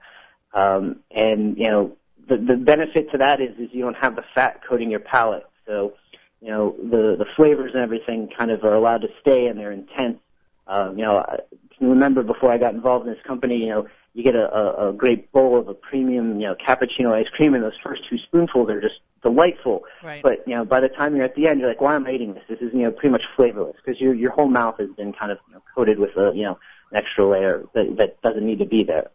Um, and you know the the benefit to that is is you don't have the fat coating your palate, so you know the the flavors and everything kind of are allowed to stay and they're intense. Um, you know, I can remember before I got involved in this company, you know, you get a, a, a great bowl of a premium, you know, cappuccino ice cream, and those first two spoonfuls are just delightful. Right. But you know, by the time you're at the end, you're like, why am I eating this? This is you know pretty much flavorless because your your whole mouth has been kind of you know, coated with a you know an extra layer that that doesn't need to be there.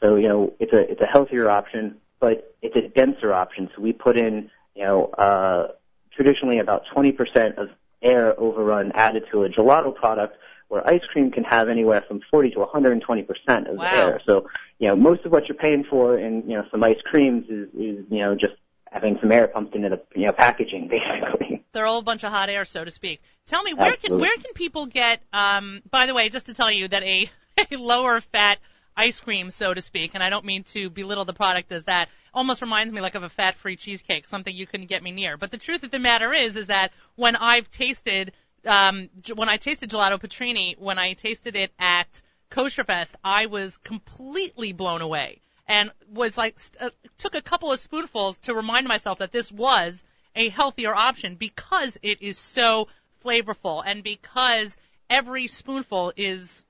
So you know, it's a it's a healthier option, but it's a denser option. So we put in you know uh, traditionally about 20% of air overrun added to a gelato product, where ice cream can have anywhere from 40 to 120% of Wow. air. So you know, most of what you're paying for in you know some ice creams is is you know just having some air pumped into the you know packaging basically. They're all a bunch of hot air, so to speak. Tell me, where can where can people get? Um, by the way, just to tell you that a, a lower fat ice cream, so to speak, and I don't mean to belittle the product as that, almost reminds me like of a fat-free cheesecake, something you couldn't get me near. But the truth of the matter is, is that when I've tasted, um, when I tasted gelato Petrini, when I tasted it at Kosher Fest, I was completely blown away and was like uh, took a couple of spoonfuls to remind myself that this was a healthier option because it is so flavorful and because every spoonful is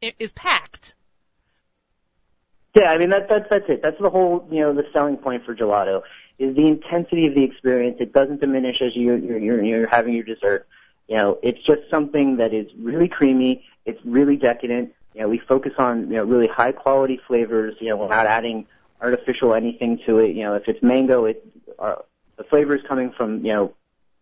is packed. Yeah, I mean that that's that's it. That's the whole you know the selling point for gelato is the intensity of the experience. It doesn't diminish as you you're you're, you're having your dessert. You know, it's just something that is really creamy. It's really decadent. You know, we focus on you know really high quality flavors. You know, we're not adding artificial anything to it. You know, if it's mango, it uh, the flavor is coming from you know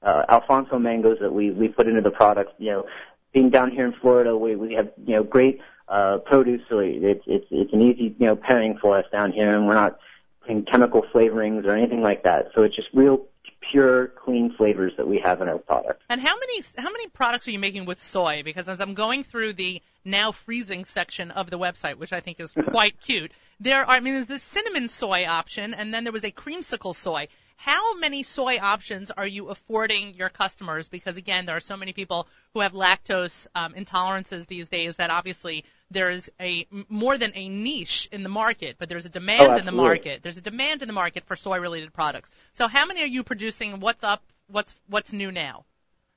uh, Alphonso mangoes that we we put into the product. You know, being down here in Florida, we we have you know great uh, produce, so it's it's it's an easy you know pairing for us down here, and we're not putting chemical flavorings or anything like that. So it's just real pure, clean flavors that we have in our product. And how many how many products are you making with soy? Because as I'm going through the now freezing section of the website, which I think is quite cute, there are I mean there's the cinnamon soy option, and then there was a creamsicle soy. How many soy options are you affording your customers? Because again, there are so many people who have lactose um, intolerances these days that obviously there is a more than a niche in the market, but there's a demand in the market. There's a demand in the market for soy-related products. So how many are you producing? What's up? What's what's new now?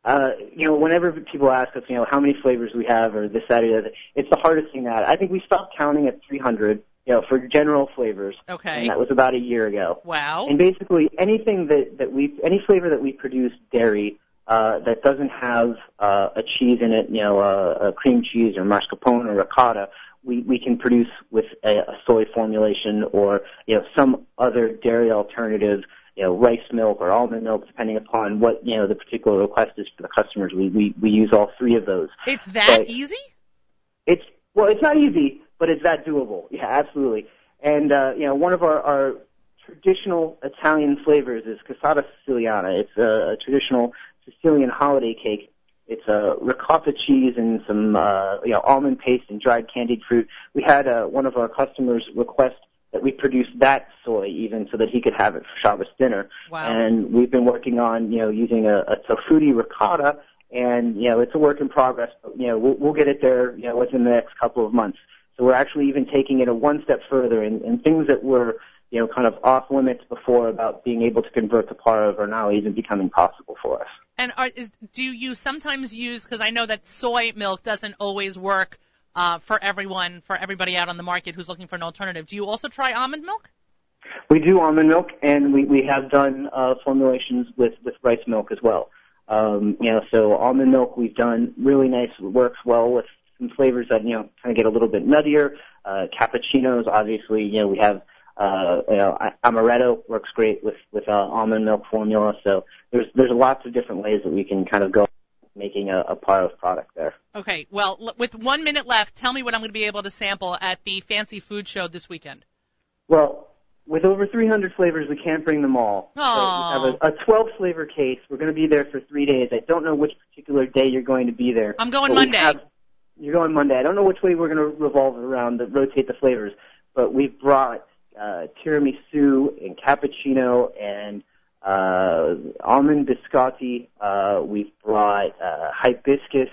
Uh, you know, whenever people ask us, you know, how many flavors we have or this, that, or the other, it's the hardest thing to add. I think we stopped counting at 300, you know, for general flavors. Okay. And that was about a year ago. Wow. And basically anything that, that we, any flavor that we produce dairy, uh, that doesn't have, uh, a cheese in it, you know, a, a cream cheese or mascarpone or ricotta, we, we can produce with a, a soy formulation or, you know, some other dairy alternative, you know, rice milk or almond milk, depending upon what, you know, the particular request is for the customers. We, we, we use all three of those. It's that But- easy? It's well, it's not easy, but it's that doable. Yeah, absolutely. And uh, you know, one of our, our traditional Italian flavors is cassata siciliana. It's a, a traditional Sicilian holiday cake. It's a ricotta cheese and some uh, you know almond paste and dried candied fruit. We had uh, one of our customers request that we produce that soy even so that he could have it for Shabbos dinner. Wow. And we've been working on you know using a, a Tofutti ricotta and you know it's a work in progress. But you know we'll, we'll get it there you know within the next couple of months. So we're actually even taking it a one step further, and, and things that were you know, kind of off limits before about being able to convert to Pareve are now even becoming possible for us. And are, is, do you sometimes use, because I know that soy milk doesn't always work uh, for everyone, for everybody out on the market who's looking for an alternative. Do you also try almond milk? We do almond milk, and we, we have done uh, formulations with, with rice milk as well. Um, you know, so almond milk we've done really nice, works well with some flavors that, you know, kind of get a little bit nuttier. Uh, cappuccinos, obviously, you know, we have, uh, you know, amaretto works great with, with, uh, almond milk formula. So there's, there's lots of different ways that we can kind of go making a, a Pareve product there. Okay. Well, l- with one minute left, tell me what I'm going to be able to sample at the Fancy Food Show this weekend. Well, with over 300 flavors, we can't bring them all. So we have a, a 12 flavor case. We're going to be there for three days. I don't know which particular day you're going to be there. I'm going Monday. have- you're going Monday. I don't know which way we're going to revolve around to rotate the flavors, but we've brought uh, tiramisu and cappuccino and uh, almond biscotti. Uh, we've brought uh, hibiscus.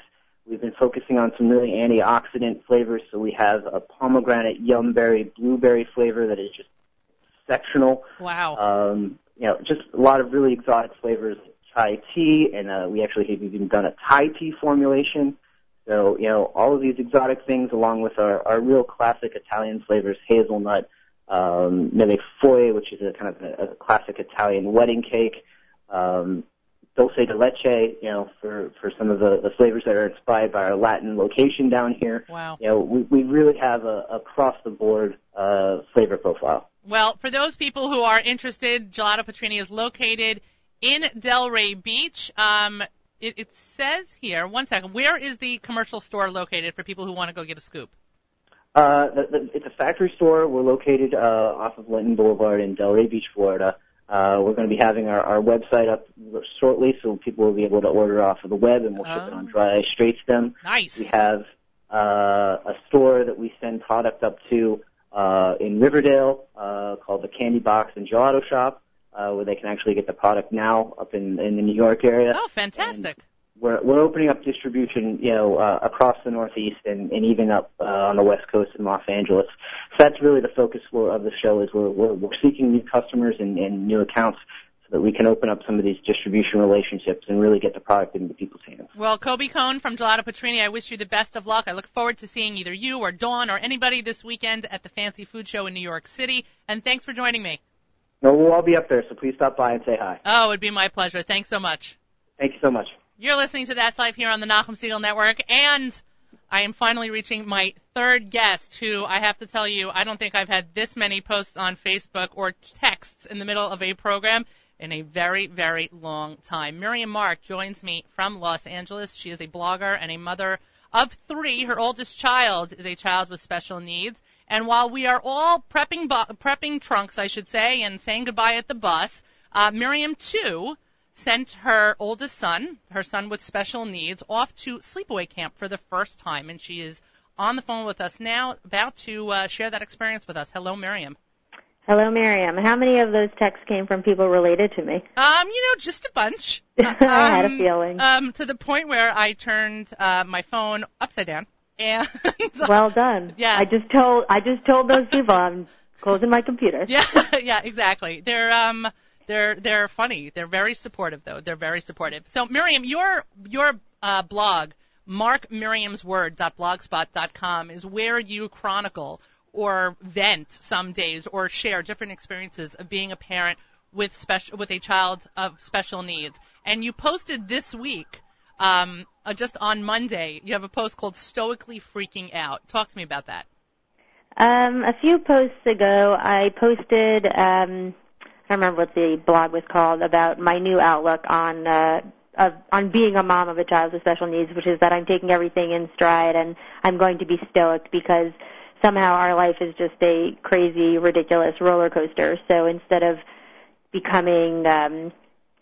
We've been focusing on some really antioxidant flavors, so we have a pomegranate, yumberry, blueberry flavor that is just exceptional. Wow. Um, you know, just a lot of really exotic flavors, chai tea, and uh, we actually have even done a Thai tea formulation. So, you know, all of these exotic things along with our, our real classic Italian flavors, hazelnut, um, neve foie, which is a kind of a, a classic Italian wedding cake, um, dulce de leche, you know, for, for some of the, the flavors that are inspired by our Latin location down here. Wow. You know, we, we really have a across the board, uh, flavor profile. Well, for those people who are interested, Gelato Petrini is located in Delray Beach. Um, it, it says here, one second, where is the commercial store located for people who want to go get a scoop? Uh, the, the, it's a factory store. We're located uh, off of Linton Boulevard in Delray Beach, Florida. Uh, we're going to be having our, our website up shortly, so people will be able to order off of the web, and we'll ship it Oh. on dry ice straight to them. Nice. We have uh, a store that we send product up to uh, in Riverdale uh, called the Candy Box and Gelato Shop, uh, where they can actually get the product now up in, in the New York area. Oh, fantastic. We're, we're opening up distribution, you know, uh, across the Northeast and, and even up uh, on the West Coast in Los Angeles. So that's really the focus for, of the show is we're, we're, we're seeking new customers and, and new accounts so that we can open up some of these distribution relationships and really get the product into people's hands. Well, Kobe Cohn from Gelato Petrini, I wish you the best of luck. I look forward to seeing either you or Dawn or anybody this weekend at the Fancy Food Show in New York City. And thanks for joining me. No, we'll all be up there, so please stop by and say hi. Oh, it'd be my pleasure. Thanks so much. Thank you so much. You're listening to That's Life here on the Nachum Segal Network, and I am finally reaching my third guest, who I have to tell you, I don't think I've had this many posts on Facebook or texts in the middle of a program in a very, very long time. Miriam Mark joins me from Los Angeles. She is a blogger and a mother of three. Her oldest child is a child with special needs. And while we are all prepping bu- prepping trunks, I should say, and saying goodbye at the bus, uh, Miriam too sent her oldest son, her son with special needs, off to sleepaway camp for the first time, and she is on the phone with us now, about to uh, share that experience with us. Hello, Miriam. Hello, Miriam. How many of those texts came from people related to me? Um, you know, just a bunch. I had a Um, feeling. Um, to the point where I turned uh, my phone upside down, and well done. Yes. I just told I just told those people I'm closing my computer. Yeah, yeah, exactly. They're um they're they're funny. They're very supportive though. They're very supportive. So Miriam, your your uh, blog, markmiriamsword.blogspot.com is where you chronicle or vent some days or share different experiences of being a parent with special with a child of special needs. And you posted this week um uh, just on Monday, you have a post called Stoically Freaking Out. Talk to me about that. Um, a few posts ago, I posted. Um, I remember what the blog was called about my new outlook on uh, of, on being a mom of a child with special needs, which is that I'm taking everything in stride and I'm going to be stoic because somehow our life is just a crazy, ridiculous roller coaster. So instead of becoming um,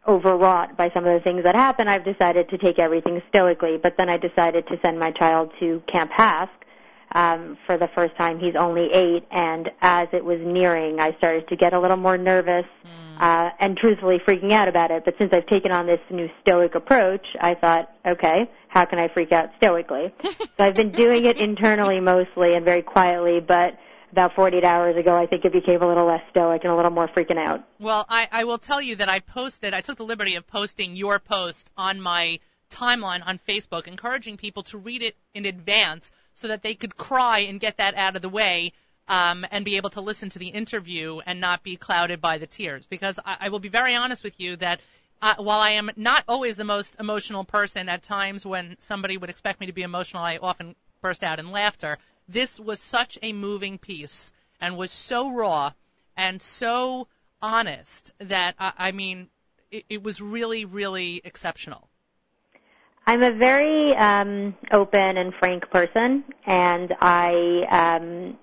overwrought by some of the things that happen, I've decided to take everything stoically. But then I decided to send my child to Camp HASC um, for the first time. He's only eight, and as it was nearing, I started to get a little more nervous uh, and truthfully freaking out about it. But since I've taken on this new stoic approach, I thought, okay, how can I freak out stoically? so I've been doing it internally mostly and very quietly, but about 48 hours ago, I think it became a little less stoic and a little more freaking out. Well, I, I will tell you that I posted, I took the liberty of posting your post on my timeline on Facebook, encouraging people to read it in advance so that they could cry and get that out of the way um, and be able to listen to the interview and not be clouded by the tears. Because I, I will be very honest with you that uh, while I am not always the most emotional person, at times when somebody would expect me to be emotional, I often burst out in laughter. This was such a moving piece and was so raw and so honest that I, I mean, it, it was really, really exceptional. I'm a very um, open and frank person, and I um,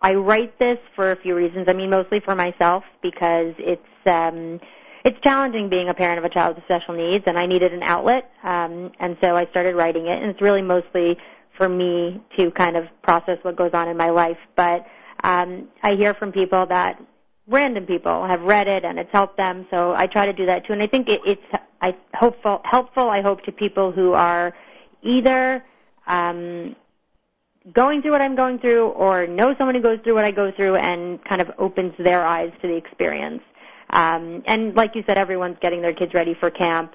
I write this for a few reasons. I mean, mostly for myself because it's um, it's challenging being a parent of a child with special needs, and I needed an outlet, um, and so I started writing it. And it's really mostly for me to kind of process what goes on in my life. But um, I hear from people that random people have read it and it's helped them. So I try to do that too. And I think it, it's I hopeful helpful. I hope to people who are either um, going through what I'm going through or know someone who goes through what I go through and kind of opens their eyes to the experience. Um, and like you said, everyone's getting their kids ready for camp.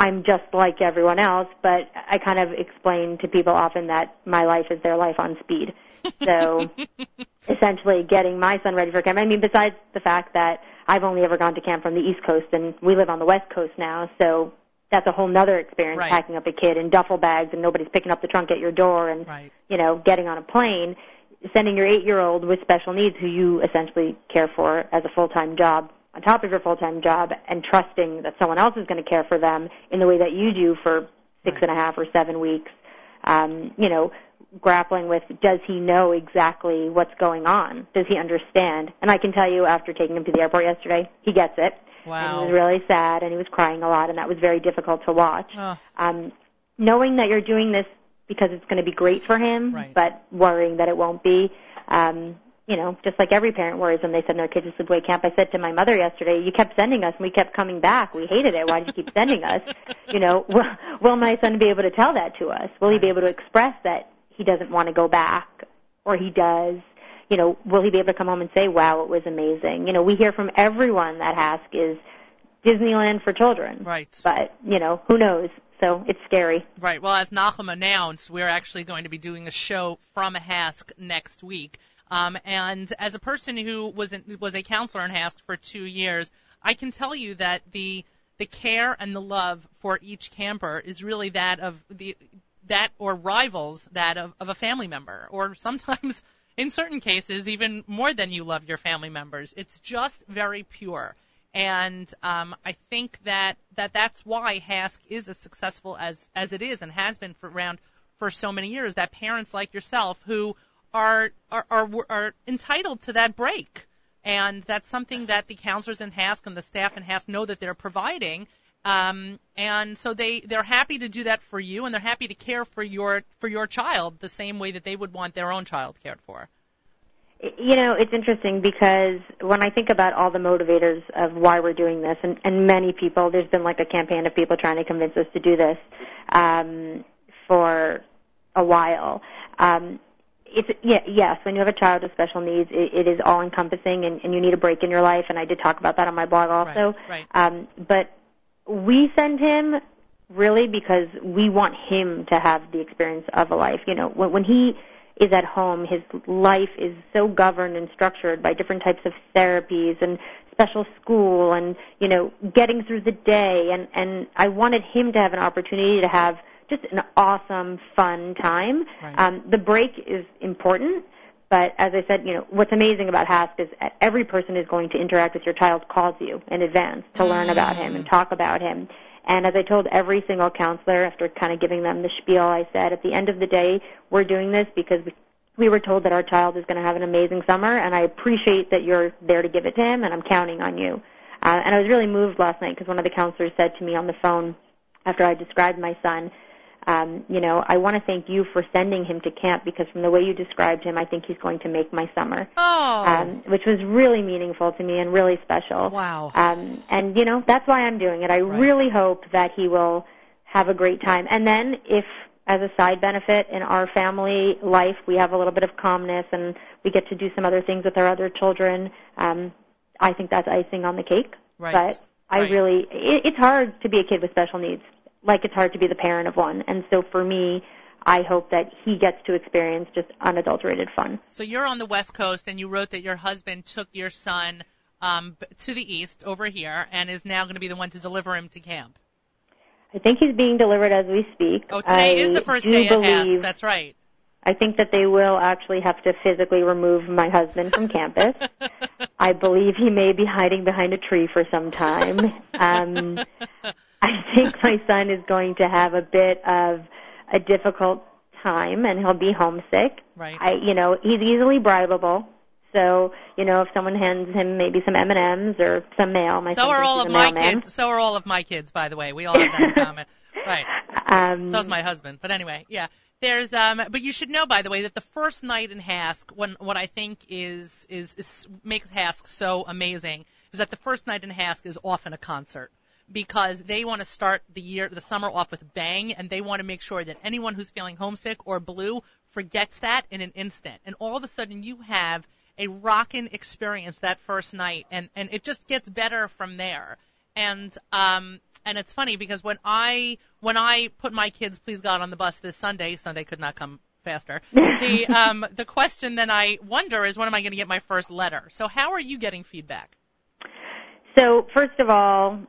I'm just like everyone else, but I kind of explain to people often that my life is their life on speed. So essentially getting my son ready for camp. I mean, besides the fact that I've only ever gone to camp from the East Coast and we live on the West Coast now, so that's a whole nother experience right. packing up a kid in duffel bags and nobody's picking up the trunk at your door and right. you know getting on a plane sending your eight year old with special needs who you essentially care for as a full time job on top of your full time job and trusting that someone else is going to care for them in the way that you do for six and a half or seven weeks um you know grappling with does he know exactly what's going on does he understand and i can tell you after taking him to the airport yesterday he gets it Wow. and he was really sad and he was crying a lot and that was very difficult to watch. Oh. Um, knowing that you're doing this because it's going to be great for him, Right. but worrying that it won't be. Um, you know, just like every parent worries when they send their kids to sleepaway camp. I said to my mother yesterday, "You kept sending us, and we kept coming back. We hated it. Why did you keep sending us? You know, will, will my son be able to tell that to us? Will he be able to express that he doesn't want to go back, or he does? You know, will he be able to come home and say, "Wow, it was amazing"? You know, we hear from everyone that HASC is Disneyland for children, Right. but you know, who knows? So it's scary. Right. Well, as Nachum announced, we're actually going to be doing a show from HASC next week. Um, and as a person who was in, was a counselor in HASC for two years, I can tell you that the the care and the love for each camper is really that of the that or rivals that of, of a family member, or sometimes in certain cases even more than you love your family members. It's just very pure. And um, I think that, that that's why HASC is as successful as, as it is and has been for around for so many years. That parents like yourself who are are are, are entitled to that break, and that's something that the counselors in HASC and the staff in HASC know that they're providing. Um, and so they they're happy to do that for you, and they're happy to care for your for your child the same way that they would want their own child cared for. You know, it's interesting because when I think about all the motivators of why we're doing this, and, and many people, there's been like a campaign of people trying to convince us to do this um, for a while. Um, it's yeah, yes. When you have a child with special needs, it, it is all encompassing, and, and you need a break in your life. And I did talk about that on my blog also. Right, Um, but we send him really because we want him to have the experience of a life. You know, when, when he is at home, his life is so governed and structured by different types of therapies and special school and, you know, getting through the day. And, and I wanted him to have an opportunity to have just an awesome, fun time. Right. Um, the break is important. But as I said, you know, what's amazing about HASC is every person is going to interact with your child calls you in advance to learn about him and talk about him. And as I told every single counselor after kind of giving them the spiel, I said, at the end of the day, we're doing this because we, we were told that our child is going to have an amazing summer, and I appreciate that you're there to give it to him, and I'm counting on you. Uh, and I was really moved last night because one of the counselors said to me on the phone after I described my son, um, you know, I want to thank you for sending him to camp because from the way you described him, I think he's going to make my summer. Oh, Um, which was really meaningful to me and really special. wow. Um, and you know, that's why I'm doing it. I Right. really hope that he will have a great time. And then if as a side benefit in our family life. We have a little bit of calmness and we get to do some other things with our other children. Um, I think that's icing on the cake. Right. But I Right. really, it, it's hard to be a kid with special needs, like it's hard to be the parent of one. And so for me, I hope that he gets to experience just unadulterated fun. So you're on the West Coast, and you wrote that your husband took your son um, to the East over here, and is now going to be the one to deliver him to camp. I think he's being delivered as we speak. Oh, today I is the first day HASC. believe, That's right. I think that they will actually have to physically remove my husband from campus. I believe he may be hiding behind a tree for some time. Um, I think my son is going to have a bit of a difficult time, and he'll be homesick. Right. I, you know, he's easily bribable. So, you know, if someone hands him maybe some M and M's or some mail, my so are all of my mailman. kids. So are all of my kids, by the way. We all have that in common. Right. Um, So's my husband. But anyway, yeah. There's um but you should know by the way that the first night in HASC when what I think is is, is makes HASC so amazing is that the first night in HASC is often a concert because they want to start the year the summer off with a bang and they want to make sure that anyone who's feeling homesick or blue forgets that in an instant. And all of a sudden you have a rockin' experience that first night and and it just gets better from there. And um and it's funny because when I when I put my kids, please God, on the bus this Sunday, Sunday could not come faster. the um the question then I wonder is when am I going to get my first letter? So how are you getting feedback? So, first of all,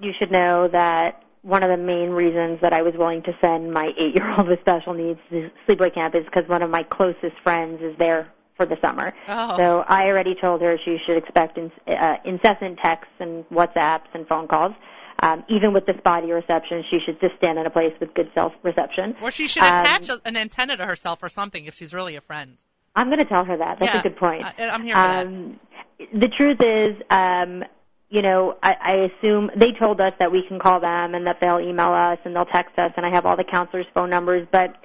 you should know that one of the main reasons that I was willing to send my eight-year-old with special needs to sleepaway camp is because one of my closest friends is there for the summer. Oh. So I already told her she should expect in, uh, incessant texts and WhatsApps and phone calls. Um, even with the spotty reception, she should just stand in a place with good cell reception. Or she should Um, attach a, an antenna to herself or something if she's really a friend. I'm going to tell her that. That's Yeah, a good point. I- I'm here for that. um, The truth is, um, you know, I, I assume they told us that we can call them and that they'll email us and they'll text us, and I have all the counselors' phone numbers. But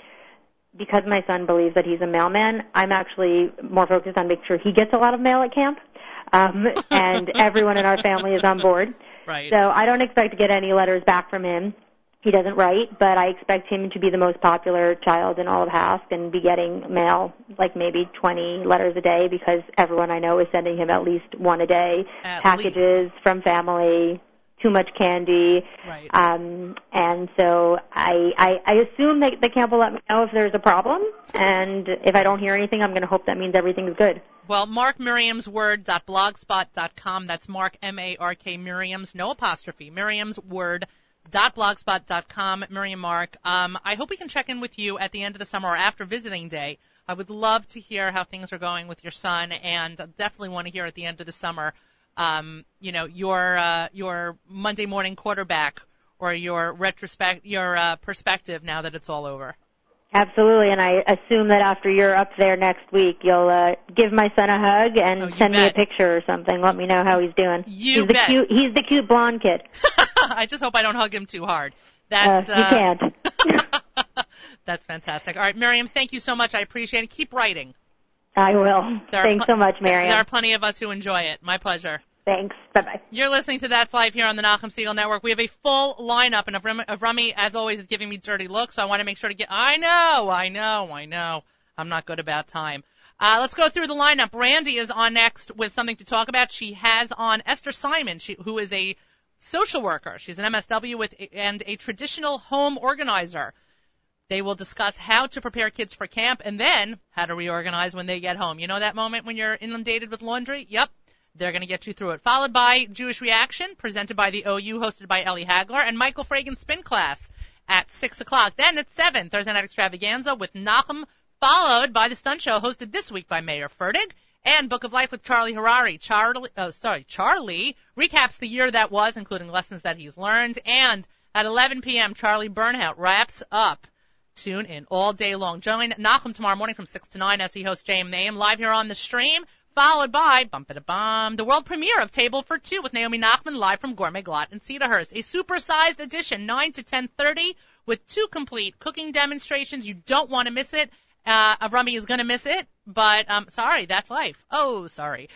because my son believes that he's a mailman, I'm actually more focused on making sure he gets a lot of mail at camp, um, and everyone in our family is on board. Right. So I don't expect to get any letters back from him. He doesn't write, but I expect him to be the most popular child in all of HASC and be getting mail, like maybe 20 letters a day, because everyone I know is sending him at least one a day. At packages from family, too much candy. Right. Um, and so I, I, I assume that the camp will let me know if there's a problem, and if I don't hear anything, I'm going to hope that means everything's good. Well, markmiriamsword.blogspot.com. That's Mark M-A-R-K Miriam's, no apostrophe. Miriam's Word. blogspot.com, Miriam Mark. Um, I hope we can check in with you at the end of the summer or after visiting day. I would love to hear how things are going with your son, and definitely want to hear at the end of the summer, um, you know, your uh, your Monday morning quarterback or your retrospect, your uh, perspective now that it's all over. Absolutely, and I assume that after you're up there next week, you'll uh, give my son a hug and Oh, send me a picture or something. Let me know how he's doing. You he's the bet. cute. He's the cute blonde kid. I just hope I don't hug him too hard. Uh, That's you can't. That's fantastic. All right, Miriam, thank you so much. I appreciate it. Keep writing. I will. There Thanks pl- so much, Miriam. There are plenty of us who enjoy it. My pleasure. Thanks. Bye bye. You're listening to That's Life here on the Nachum Segal Network. We have a full lineup, and Avrami, Avrami as always, is giving me dirty looks, so I want to make sure to get. I know, I know, I know. I'm not good about time. Uh, let's go through the lineup. Randy is on next with something to talk about. She has on Esther Simon, she, who is a social worker. She's an MSW with and a traditional home organizer. They will discuss how to prepare kids for camp and then how to reorganize when they get home. You know that moment when you're inundated with laundry? Yep. They're going to get you through it. Followed by Jewish Reaction, presented by the OU, hosted by Ellie Hagler, and Michael Fragan's Spin Class at 6 o'clock. Then at 7, Thursday Night Extravaganza with Nachum, followed by the Stunt Show, hosted this week by Meir Fertig, and Book of Life with Charlie Harary. Charlie, oh, sorry, Charlie recaps the year that was, including lessons that he's learned, and at 11 p.m., Charlie Bernhaut wraps up Tune in all day long. Join Nachum tomorrow morning from 6 to 9 as he hosts JM in the AM live here on the stream, followed by Bump It a Bomb, the world premiere of Table for Two with Naomi Nachman live from Gourmet Glatt in Cedarhurst. A supersized edition, 9 to 10.30 with two complete cooking demonstrations. You don't want to miss it. Uh, Avrami is going to miss it, but um, sorry, that's life. Oh, sorry.